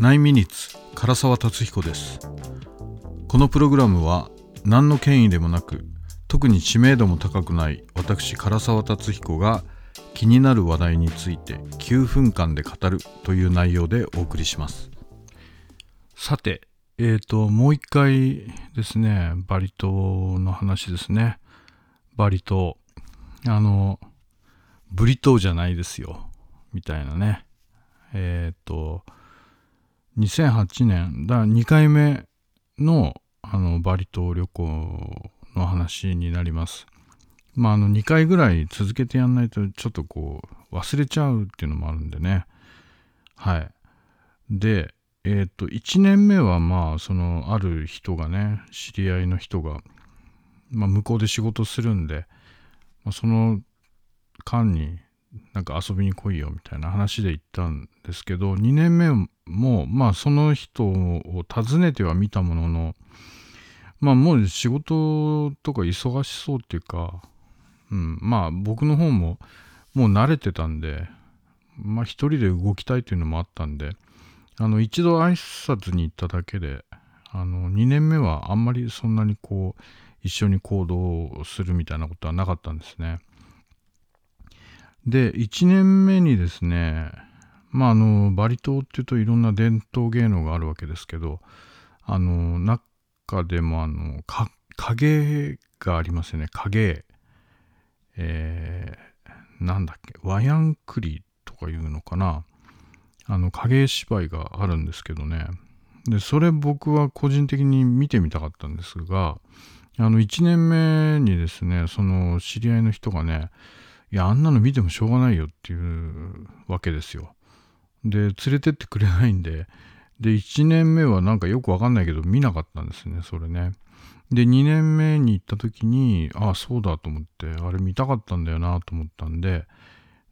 9ミニッツ唐沢達彦です。このプログラムは何の権威でもなく特に知名度も高くない私唐沢達彦が気になる話題について9分間で語るという内容でお送りします。さてえーともう一回ですねバリ島の話ですね。バリ島。あのブリ島じゃないですよ。みたいなね。えっ、と2008年だ2回目のあのバリ島旅行の話になります。まああの2回ぐらい続けてやんないとちょっとこう忘れちゃうっていうのもあるんでね。はい。でえっ、と1年目はまあそのある人がね知り合いの人が、まあ、向こうで仕事するんで、まあ、その間になんか遊びに来いよみたいな話で行ったんですけど2年目もまあその人を訪ねてはみたもののまあもう仕事とか忙しそうっていうか、うん、まあ僕の方ももう慣れてたんでまあ一人で動きたいっていうのもあったんであの一度挨拶に行っただけであの2年目はあんまりそんなにこう一緒に行動するみたいなことはなかったんですね。で、1年目にですね、まあ、あの、バリ島っていうといろんな伝統芸能があるわけですけど、あの、中でも、あの、影がありますよね、影。えー、なんだっけ、ワヤンクリとかいうのかな。あの、影芝居があるんですけどね。で、それ僕は個人的に見てみたかったんですが、あの、1年目にですね、その知り合いの人がね、いや、あんなの見てもしょうがないよっていうわけですよ。で、連れてってくれないんで、で、1年目はなんかよくわかんないけど見なかったんですね、それね。で、2年目に行った時に、ああ、そうだと思って、あれ見たかったんだよなと思ったんで、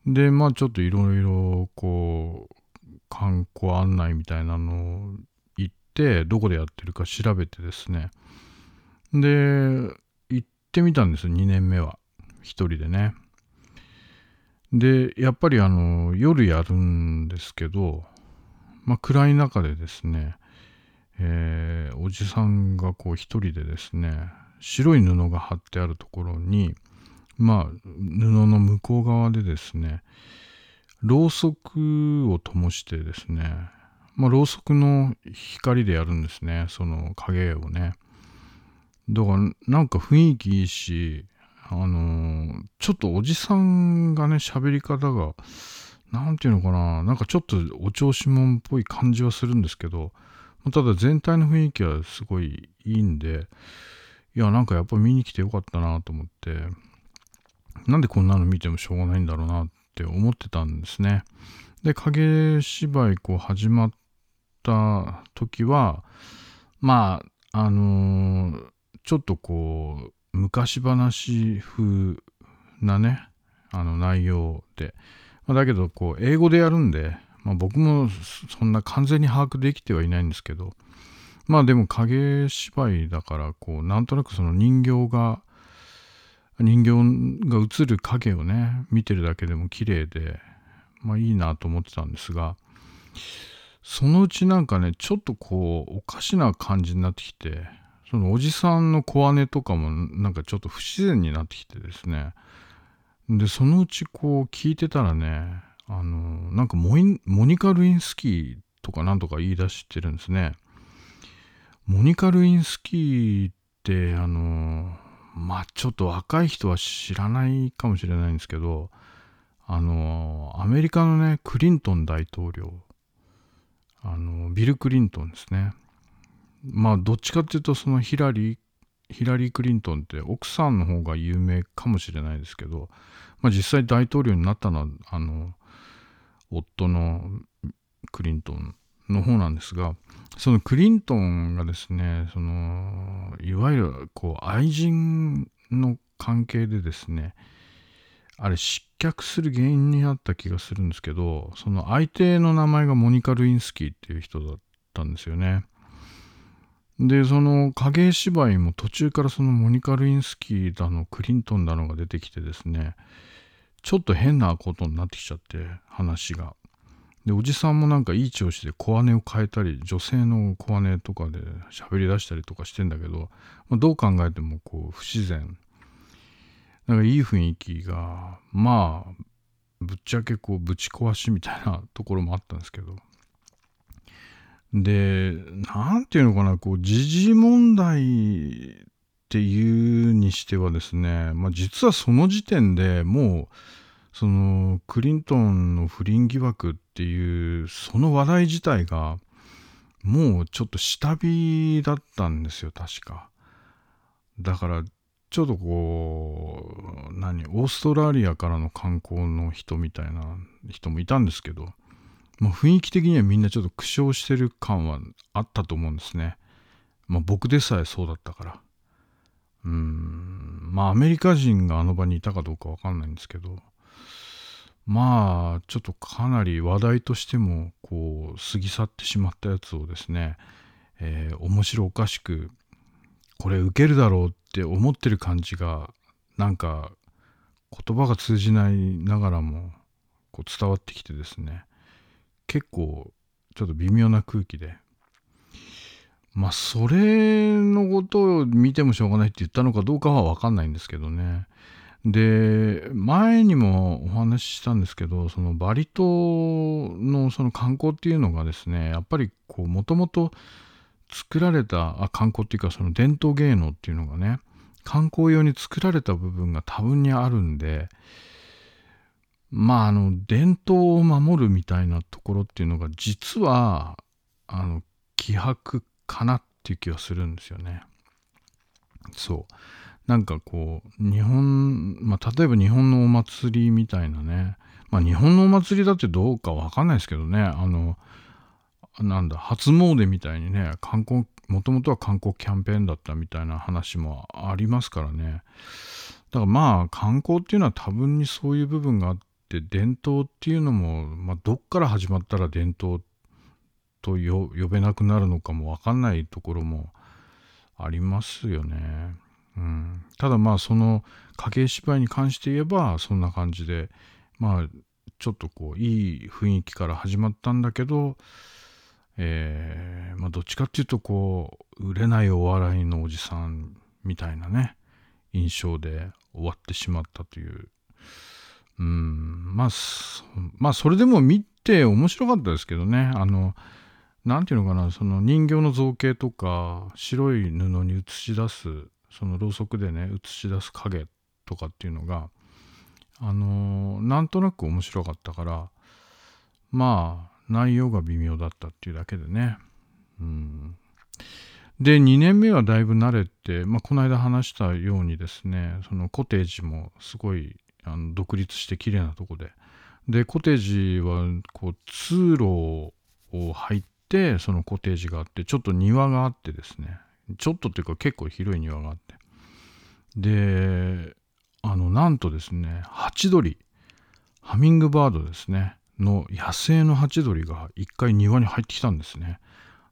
で、まあちょっといろいろ、こう、観光案内みたいなのを行って、どこでやってるか調べてですね。で、行ってみたんですよ、2年目は。一人でね。で、やっぱりあの、夜やるんですけど、まあ、暗い中でですね、えー、おじさんがこう一人でですね、白い布が貼ってあるところに、まあ、布の向こう側でですね、ろうそくを灯してですね、まあ、ろうそくの光でやるんですね、その影をね。だから、なんか雰囲気いいし、あのー、ちょっとおじさんがね、喋り方が、なんていうのかな、なんかちょっとお調子者っぽい感じはするんですけど、ただ全体の雰囲気はすごいいいんで、いや、なんかやっぱ見に来てよかったなと思って、なんでこんなの見てもしょうがないんだろうなって思ってたんですね。で、影芝居こう始まった時は、まあ、あのー、ちょっとこう、昔話風なね、あの内容で。まあ、だけど、こう、英語でやるんで、まあ、僕もそんな完全に把握できてはいないんですけど、まあでも影芝居だから、こう、なんとなくその人形が、人形が映る影をね、見てるだけでも綺麗で、まあいいなと思ってたんですが、そのうちなんかね、ちょっとこう、おかしな感じになってきて、そのおじさんの小姉とかもなんかちょっと不自然になってきてですね。で、そのうちこう聞いてたらね、あの、なんかモニカ・ルインスキーとかなんとか言い出してるんですね。モニカ・ルインスキーって、あの、まあちょっと若い人は知らないかもしれないんですけど、あの、アメリカのね、クリントン大統領、あの、ビル・クリントンですね。まあどっちかっていうとそのヒラリーヒラリー・クリントンって奥さんの方が有名かもしれないですけど、まあ、実際大統領になったのはあの夫のクリントンの方なんですがそのクリントンがですねそのいわゆるこう愛人の関係でですねあれ失脚する原因になった気がするんですけどその相手の名前がモニカ・ルインスキーっていう人だったんですよね。で、その影芝居も途中からそのモニカ・ルインスキーだの、クリントンだのが出てきてですね、ちょっと変なことになってきちゃって、話が。でおじさんもなんかいい調子で小姉を変えたり女性の小姉とかで喋り出したりとかしてんだけど、まあ、どう考えてもこう不自然なんかいい雰囲気がまあぶっちゃけこうぶち壊しみたいなところもあったんですけどでなんていうのかなこう時事問題っていうにしてはですね、まあ、実はその時点でもうそのクリントンの不倫疑惑っていうその話題自体がもうちょっと下火だったんですよ確か。だからちょっとこう何オーストラリアからの観光の人みたいな人もいたんですけど、まあ、雰囲気的にはみんなちょっと苦笑してる感はあったと思うんですね。まあ僕でさえそうだったから。うん。まあアメリカ人があの場にいたかどうかわかんないんですけど。まあちょっとかなり話題としてもこう過ぎ去ってしまったやつをですね、えー、面白おかしくこれ受けるだろうって思ってる感じがなんか言葉が通じないながらもこう伝わってきてですね。結構ちょっと微妙な空気で。まあそれのことを見てもしょうがないって言ったのかどうかは分かんないんですけどね。で前にもお話ししたんですけどそのバリ島のその観光っていうのがですねやっぱりこうもともと作られたあ観光っていうかその伝統芸能っていうのがね観光用に作られた部分が多分にあるんでまああの伝統を守るみたいなところっていうのが実はあの希薄かなっていう気はするんですよね。そう。なんかこう、日本、まあ、例えば日本のお祭りみたいなね、まあ、日本のお祭りだってどうかわかんないですけどね、あの、なんだ、初詣みたいにね、観光、もともとは観光キャンペーンだったみたいな話もありますからね。だからまあ、観光っていうのは多分にそういう部分があってて、伝統っていうのも、まあ、どっから始まったら伝統と呼べなくなるのかもわかんないところもありますよね。うん、ただまあその家計芝居に関して言えばそんな感じでまあちょっとこういい雰囲気から始まったんだけど、えー、まあどっちかっていうとこう売れないお笑いのおじさんみたいなね印象で終わってしまったといううん。まあまあそれでも見て面白かったですけどね。あの何て言うのかな。その人形の造形とか白い布に映し出すそのろうそくでね映し出す影とかっていうのがあの、なんとなく面白かったからまあ内容が微妙だったっていうだけでね。うん。で2年目はだいぶ慣れて、まあ、この間話したようにですねそのコテージもすごいあの独立して綺麗なとこででコテージはこう通路を入ってそのコテージがあってちょっと庭があってですねちょっとっていうか結構広い庭があって。で、あの、なんとですね、ハチドリ、ハミングバードですね、の野生のハチドリが一回庭に入ってきたんですね。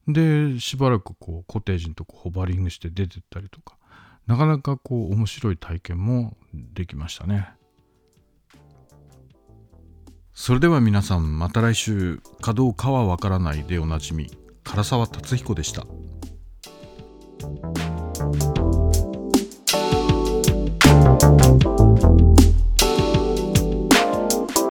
で、しばらくこう、コテージのとこホバリングして出てったりとか、なかなかこう、面白い体験もできましたね。それでは皆さんまた来週かどうかはわからないでおなじみ唐沢達彦でした。